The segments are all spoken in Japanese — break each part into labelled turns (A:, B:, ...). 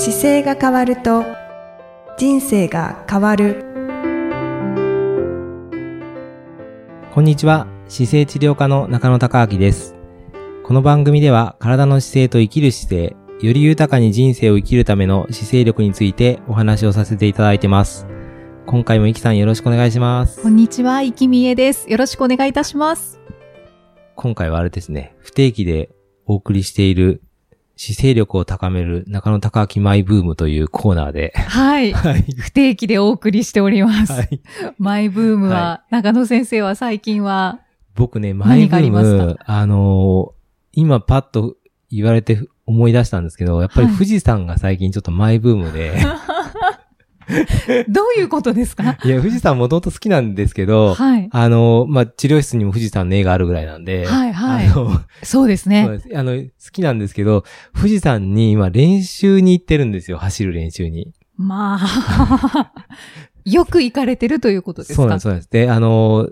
A: 姿勢が変わると人生が変わる
B: こんにちは。姿勢治療科の中野孝明です。この番組では体の姿勢と生きる姿勢、より豊かに人生を生きるための姿勢力についてお話をさせていただいてます。今回もイキさんよろしくお願いします
C: こ。んにちは、いきみえです。よろしくお願いいたします。
B: 今回はあれですね、不定期でお送りしている姿勢力を高める中野孝明マイブームというコーナーで、
C: はい。
B: はい。
C: 不定期でお送りしております。
B: はい。
C: マイブームは、
B: は
C: 中野先生は最近は、
B: 僕ね、マイブー
C: 何があります
B: ム、あのー今パッと言われて思い出したんですけど、やっぱり
C: はい
B: 富士山が最近ちょっとマイブームで、
C: どういうことですか？
B: いや、富士山もともと好きなんですけど、
C: はい。
B: あの、まあ、治療室にも富士山の絵があるぐらいなんで、
C: はいはい
B: あの、
C: そうですね。
B: ですあの、好きなんですけど、富士山に今練習に行ってるんですよ、走る練習に。
C: まあ、よく行かれてるということですか？
B: そうなんです、そうなんです。で、あの、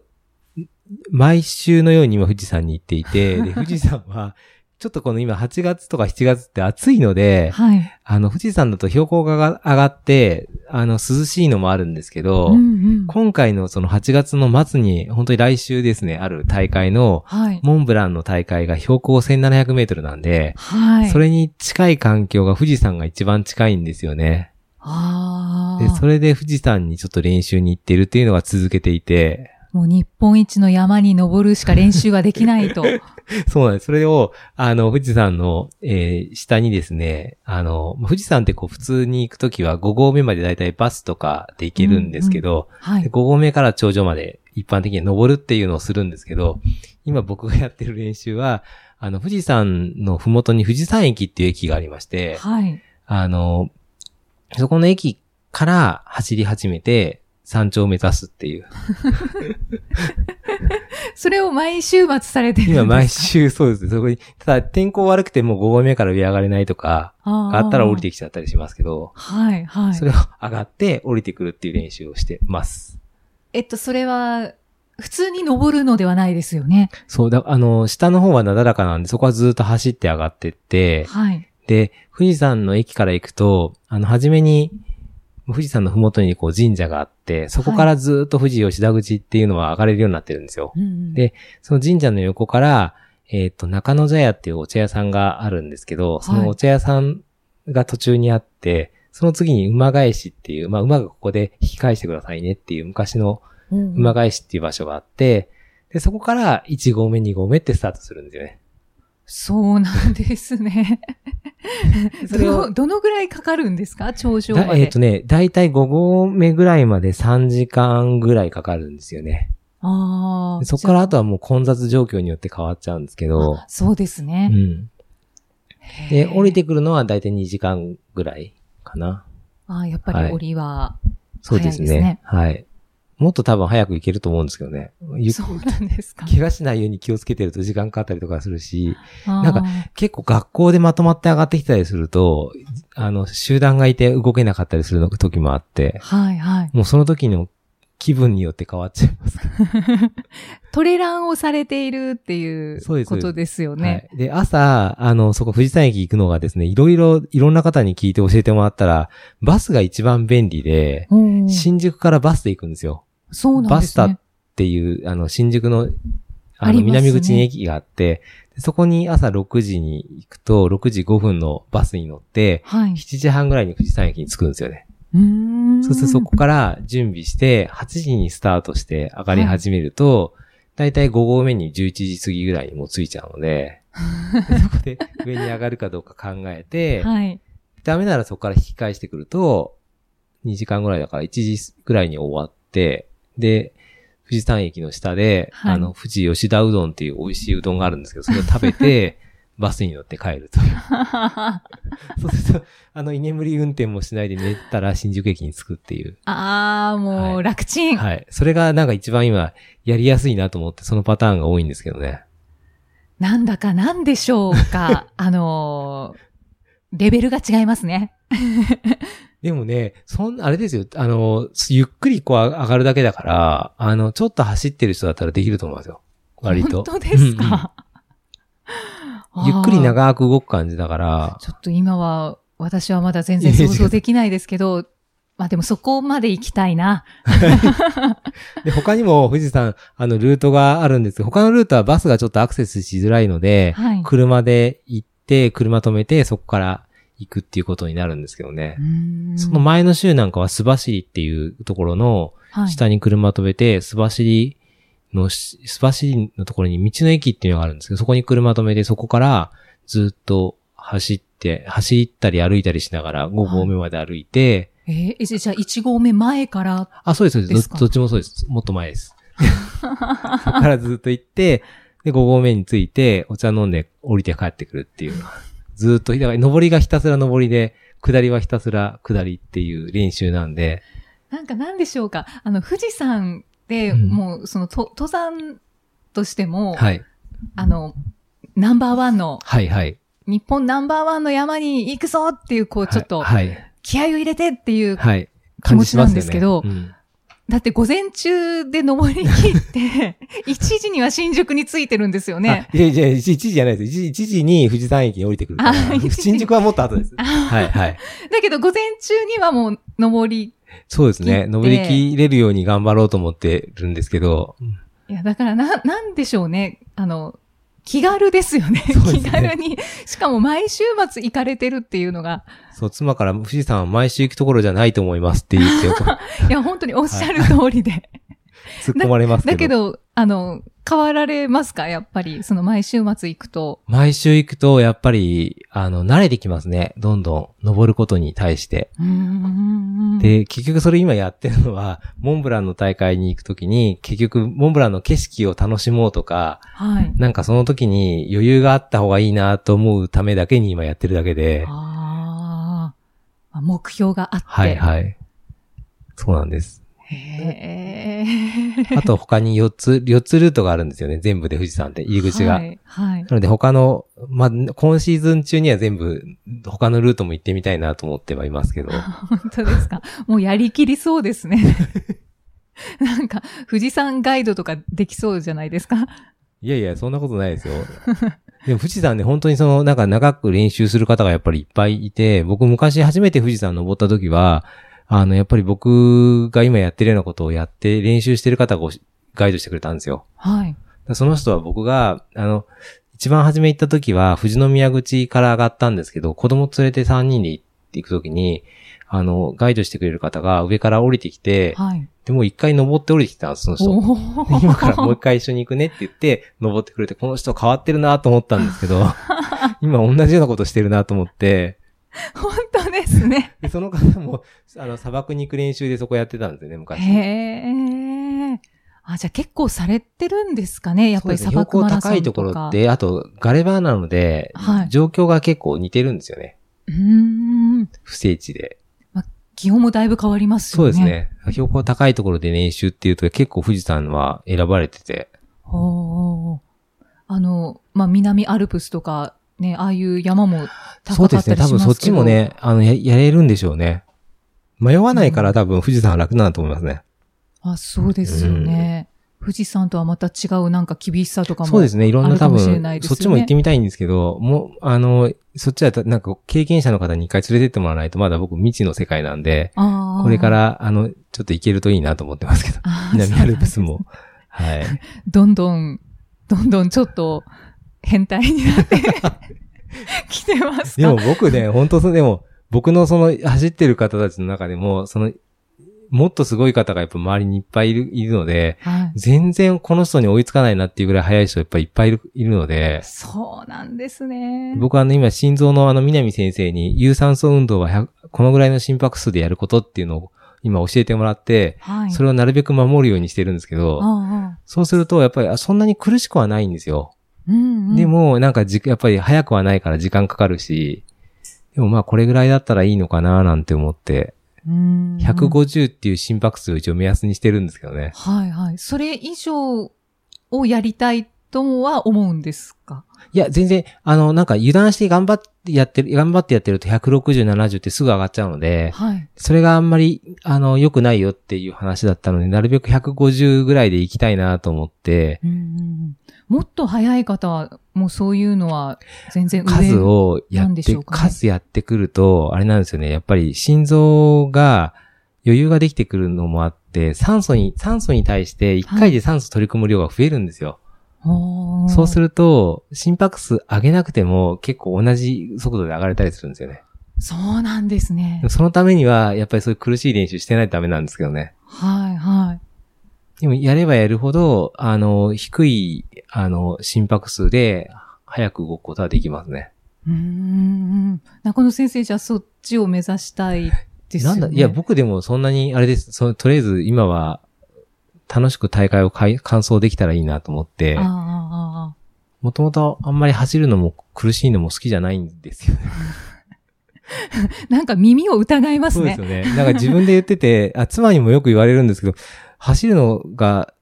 B: 毎週のように今富士山に行っていて、で、富士山は、ちょっとこの今8月とか7月って暑いので、
C: はい。
B: あの、富士山だと標高が上がって、あの、涼しいのもあるんですけど、
C: うんうん。
B: 今回のその8月の末に、本当に来週ですね、ある大会の、
C: はい。
B: モンブランの大会が標高1700メートルなんで、
C: はい。
B: それに近い環境が富士山が一番近いんですよね。で。それで富士山にちょっと練習に行ってるっていうのが続けていて、
C: もう日本一の山に登るしか練習ができないと。
B: そうなんです。それを、あの、富士山の、えー下にですね、あの、富士山ってこう普通に行くときは5合目までだいたいバスとかで行けるんですけど、で
C: はい。
B: 5合目から頂上まで一般的に登るっていうのをするんですけど、今僕がやってる練習は、あの、富士山のふもとに富士山駅っていう駅がありまして、
C: はい。
B: あの、そこの駅から走り始めて、山頂を目指すっていう。
C: それを毎週末されてるんですか？
B: 今毎週そうですね。そこに、ただ天候悪くてもう5合目から上上がれないとか、
C: あ
B: ったら降り
C: て。
B: てきちゃったりしますけど、
C: はい、はい。
B: それを上がって降りてくるっていう練習をしてます。
C: えっと、それは、普通に登るのではないですよね。
B: そう、だ、あの、下の方はなだらかなんで、そこはずっと走って上がってって、
C: はい。
B: で、富士山の駅から行くと、あの、初めに、富士山のふもとにこう神社があって、そこからずっと富士吉田口っていうのは上がれるようになってるんですよ。
C: うん
B: でその神社の横から、えっ、と、中野茶屋っていうお茶屋さんがあるんですけど、そのお茶屋さんが途中にあって、その次に馬返しっていう、まあ馬がここで引き返してくださいねっていう昔の
C: うん
B: 馬返しっていう場所があって、で、そこから1合目、2合目ってスタートするんですよね。
C: そうなんですね。
B: それを
C: どの、どのぐらいかかるんですか？頂上まで。
B: だえっ、とね、だいたい5合目ぐらいまで3時間ぐらいかかるんですよね。
C: ああ。
B: でそこからあとはもう混雑状況によって変わっちゃうんですけど
C: あ、そうです
B: う
C: ね。
B: ん。
C: へ
B: で、
C: ー
B: 降りてくるのはだいたい2時間ぐらいかな。
C: ああ、やっぱり降りは、
B: そうですね。
C: 早いですね
B: はい。もっと多分早く行けると思うんですけどね。ゆ
C: そうなんですか。
B: 怪我しないように気をつけてると時間かかったりとかするし、
C: な
B: なんか結構学校でまとまって上がってきたりすると、あの、集団がいて動けなかったりするの時もあって、
C: はいはい。
B: もうその時の気分によって変わっちゃいます。
C: トレランをされているっていうことですよね。
B: はい。で、朝、あの、そこ富士山駅行くのがですね、いろいろ、いろんな方に聞いて教えてもらったら、バスが一番便利で、
C: うん
B: 新宿からバスで行くんですよ。
C: そうなんですね
B: バスタっ。ていう、あの、新宿の、あの、南口に駅があって、でそこに朝6時に行くと、6時5分のバスに乗って、
C: はい。
B: 7時半ぐらいに富士山駅に着くんですよね。
C: うーん。
B: そうするとそこから準備して、8時にスタートして上がり始めると、だいたい5合目に11時過ぎぐらいにもう着いちゃうので、で そこで上に上がるかどうか考えて、
C: はい。
B: ダメならそこから引き返してくると、2時間ぐらいだから1時ぐらいに終わって、で、富士山駅の下で、
C: はい
B: あの、富士吉田うどんっていう美味しいうどんがあるんですけど、それを食べて、バスに乗って帰るという。そうすると、あの、居眠り運転もしないで寝たら新宿駅に着くっていう。
C: ああ、も
B: はい
C: う楽ちん。
B: はい。それがなんか一番今、やりやすいなと思って、そのパターンが多いんですけどね。
C: なんだかなんでしょうか。あのーレベルが違いますね。
B: でもね、そん、あれですよ、あの、ゆっくりこう上がるだけだから、あの、ちょっと走ってる人だったらできると思いますよ。割と。
C: 本当ですか？
B: ゆっくり長く動く感じだから、
C: ちょっと今は私はまだ全然想像できないですけど、まあでもそこまで行きたいな。
B: で、他にも富士山、あの、ルートがあるんですけど、他のルートはバスがちょっとアクセスしづらいので、
C: はい。
B: 車で行って、車止めて、そこから行くっていうことになるんですけどねその前の週なんかは須走っていうところの
C: はい
B: 下に車止めて、須走のし、須走のところに道の駅っていうのがあるんですけど、そこに車止めて、そこからずっと走って、走ったり歩いたりしながら5合目まで歩いて、
C: えーえじゃあ1号目前から、
B: あ、そうです、そうです。どどっちもそうです。もっと前です。そこからずっと行って、で、5合目に着いて、お茶飲んで降りて帰ってくるっていう。ずっと、だから、上りがひたすら上りで、下りはひたすら下りっていう練習なんで、
C: なんかなんでしょうか？あの、富士山で、
B: うん
C: もう、その、と登山としても、
B: はい。
C: あの、ナンバーワンの、
B: はい、はい。
C: 日本ナンバーワンの山に行くぞっていう、こう、ちょっと、
B: はい。
C: 気合を入れてっていう、
B: はい。
C: 気持ちなんですけど
B: 感じしますよね
C: だって午前中で登り切って、1時には新宿に着いてるんですよ
B: うん
C: ね。
B: あいやいや、1時じゃないです。1時 ,1 時に富士山駅に降りてくるから
C: あ1時。
B: 新宿はもっと後です。
C: あ
B: はい、はい。
C: だけど午前中にはもう登り、
B: そうですね。登り切れるように頑張ろうと思ってるんですけど、
C: いや、だからな、なんでしょうね。あの、気軽ですよね。
B: ね
C: 気軽に。しかも毎週末行かれてるっていうのが、
B: そう、妻から富士山は毎週行くところじゃないと思いますって言って、
C: いや、本当におっしゃる通りで。
B: 突っ込まれますけど。
C: だけど、あの、変わられますか？やっぱり、その毎週末行くと。
B: 毎週行くと、やっぱり、あの、慣れてきますね。どんどん、登ることに対して。で、結局それ今やってるのは、モンブランの大会に行くときに、結局、モンブランの景色を楽しもうとか、
C: はい。
B: なんかその時に余裕があった方がいいなと思うためだけに今やってるだけで、
C: ああ。目標があって。
B: はいはい。そうなんです。
C: へ
B: あと他に4つ、4つルートがあるんですよね。全部で富士山って、入り口が。
C: はい。はい。
B: なので他の、まあ、今シーズン中には全部他のルートも行ってみたいなと思ってはいますけど。
C: 本当ですか？もうやりきりそうですね。なんか、富士山ガイドとかできそうじゃないですか？
B: いやいや、そんなことないですよ。でも富士山ね、本当にその、なんか長く練習する方がやっぱりいっぱいいて、僕昔初めて富士山登った時は、あの、やっぱり僕が今やってるようなことをやって練習してる方がガイドしてくれたんですよ。
C: はい。
B: その人は僕が、あの、一番初め行った時は、富士宮口から上がったんですけど、子供連れて3人で行っていく時に、あの、ガイドしてくれる方が上から降りてきて、
C: はい。
B: でもう一回登って降りてきたんです、その人。今からもう一回一緒に行くねって言って、登ってくれて、この人変わってるなと思ったんですけど、今同じようなことしてるなと思って、
C: 本当ですね。
B: でその方も、あの、砂漠に行く練習でそこやってたんですよね、昔。
C: へえ。あ、じゃあ結構されてるんですかねやっぱり砂漠マラソンとか。
B: 標高高いところって、あと、ガレバーなので、
C: はい
B: 状況が結構似てるんですよね。
C: うーん。
B: 不整地で。
C: 気温もだいぶ変わりますよね。
B: そうです。ね。標高高いところで練習っていうと結構富士山は選ばれてて。
C: おーあの、まあ、南アルプスとか、ね、ああいう山も
B: そうですね。
C: 高かったりしますけど
B: 多分そっちもね、あの、や、やれるんでしょうね。迷わないから多分富士山は楽なんだと思いますね。
C: あ、そうですよね。富士山とはまた違うなんか厳しさとかも。
B: そうですね。いろんな多分、
C: ね
B: そっちも行ってみたいんですけど、もう、あの、そっちはたなんか経験者の方に一回連れてってもらわないとまだ僕未知の世界なんで、これか、ら、あの、ちょっと行けるといいなと思ってますけど。南アルプスも。はい。
C: どんどん、どんどんちょっと変態になって きてますか
B: でも僕ね、本当でも、僕のその走ってる方たちの中でも、その、もっとすごい方がやっぱ周りにいっぱいいるいるので、
C: はい。
B: 全然この人に追いつかないなっていうぐらい速い人やっぱりいっぱいいるいるので、
C: そうなんですね。
B: 僕はあの今心臓のあの南先生に有酸素運動は100このぐらいの心拍数でやることっていうのを今教えてもらって、
C: はい。
B: それをなるべく守るようにしてるんですけど、
C: ああ
B: そうするとやっぱりあそんなに苦しくはないんですよ。
C: うんうん、
B: でもなんかじやっぱり早くはないから時間かかるし、でもまあこれぐらいだったらいいのかななんて思って、
C: うん、
B: 150っていう心拍数を一応目安にしてるんですけどね。
C: はいはい。それ以上をやりたいとは思うんですか？
B: いや、全然、あの、なんか油断して頑張ってやってる、頑張ってやってると160、70ってすぐ上がっちゃうので、
C: はい。
B: それがあんまり、あの、良くないよっていう話だったので、なるべく150ぐらいで行きたいなと思って、
C: うんもっと早い方は、もうそういうのは全然上
B: 数をやって、
C: でしょうかね
B: 数やってくると、あれなんですよね。やっぱり心臓が余裕ができてくるのもあって、酸素に、酸素に対して1回で酸素取り込む量が増えるんですよ。
C: おー
B: そうすると、心拍数上げなくても結構同じ速度で上がれたりするんですよね。
C: そうなんですね。
B: そのためには、やっぱりそういう苦しい練習してないとダメなんですけどね。
C: はい、はい。
B: でも、やればやるほど、あの、低い、あの、心拍数で、早く動くことはできますね。
C: うーん。中野先生、じゃあそっちを目指したいですよね。
B: なんだ、いや、僕でもそんなに、あれです。そのとりあえず、今は、楽しく大会をかい完走できたらいいなと思って
C: あ
B: もともとあんまり走るのも苦しいのも好きじゃないんですよね。
C: あ なんか耳を疑いますね
B: そうです。よね。なんか自分で言ってて、あ、妻にもよく言われるんですけど、走るのが、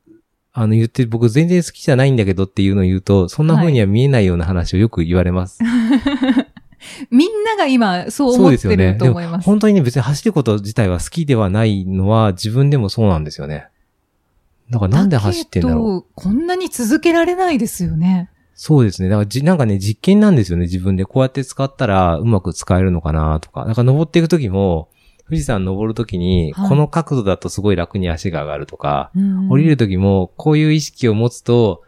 B: あの言って僕全然好きじゃないんだけどっていうのを言うと、そんな風には見えないような話をよく言われます。
C: みんなが今そう思っ。てると思います。
B: 本当にね、別に走ること自体は好きではないのは自分でもそうなんですよね。だからなんで走ってんだろう。
C: こんなに続けられないですよね。
B: そうですね。だからじ、なんかね、実験なんですよね、自分で。こうやって使ったらうまく使えるのかなとか。だから登っていくときも、富士山登るときに、
C: はい
B: この角度だとすごい楽に足が上がるとか、
C: うん
B: 降りるときも、こういう意識を持つと、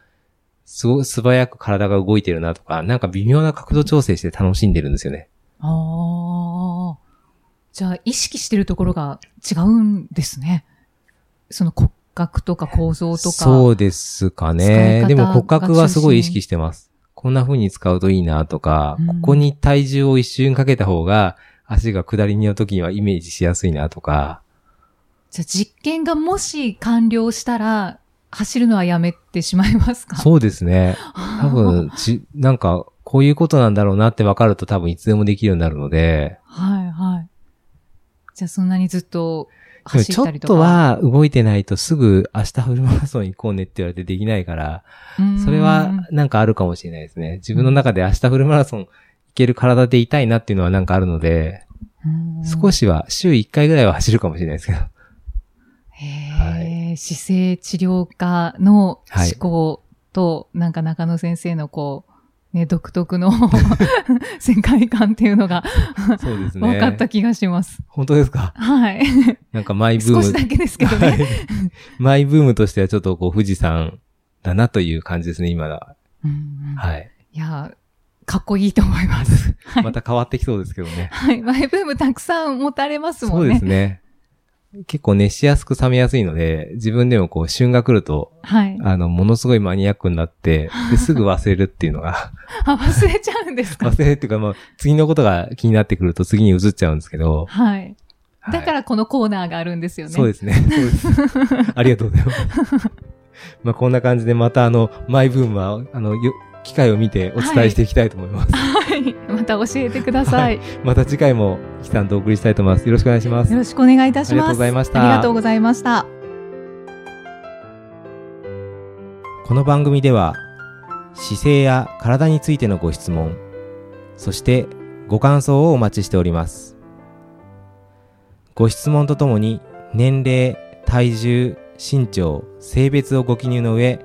B: すごい素早く体が動いてるなとか、なんか微妙な角度調整して楽しんでるんですよね。
C: ああ。じゃあ、意識してるところが違うんですね。その骨格とか構造とか。
B: そうですかね。
C: 方
B: でも骨格はすごい意識してます。こんな風に使うといいなとか、
C: うん
B: ここに体重を一瞬かけた方が、足が下りにの時にはイメージしやすいなとか、
C: じゃあ、実験がもし完了したら、走るのはやめてしまいますか？
B: そうですね。多分、ち、なんか、こういうことなんだろうなって分かると多分いつでもできるようになるので、
C: はいはい。じゃあ、そんなにずっと
B: でもちょった
C: 走っりとか。
B: とは動いてないとすぐ明日フルマラソン行こうねって言われてできないから、それはなんかあるかもしれないですね。自分の中で明日フルマラソン行ける体でいたいなっていうのはなんかあるので、
C: うん、
B: 少しは週1回ぐらいは走るかもしれないですけど。
C: へえ、姿勢治療科の思
B: はい
C: 考と、なんか中野先生のこう、ね、独特の 世界観っていうのが
B: そうですね。
C: 分かった気がします。
B: 本当ですか？
C: はい。
B: なんかマイブーム。
C: 少しだけですけどね。
B: はいマイブームとしてはちょっとこう富士山だなという感じですね、今は。
C: うんうん
B: はい。
C: いや、かっこいいと思います。はい
B: また変わってきそうですけどね。
C: はい。マイブームたくさん持たれますも
B: そうん
C: ね。
B: ですね。結構熱しやすく冷めやすいので、自分でもこう旬が来ると、
C: はい。
B: あの、ものすごいマニアックになって、ですぐ忘れるっていうのが、
C: あ、忘れちゃうんですか？
B: 忘れるっていうか、まあ、次のことが気になってくると次に移っちゃうんですけど、
C: はい。
B: はい
C: だからこのコーナーがあるんですよね。
B: そうですね。そうです。ありがとうございます。まあ、こんな感じでまたあの、マイブームは、あの、よ機会を見てお伝えしていきたいと思います。
C: はい。また教えてください。
B: また次回も、キさんとお送りしたいと思います。よろしくお願いします
C: よ。ろしくお願いいたします。
B: ありがとうございました
C: ありがとうございました。
B: この番組では姿勢や体についてのご質問そしてご感想をお待ちしておりますご質問とともに年齢体重身長性別をご記入の上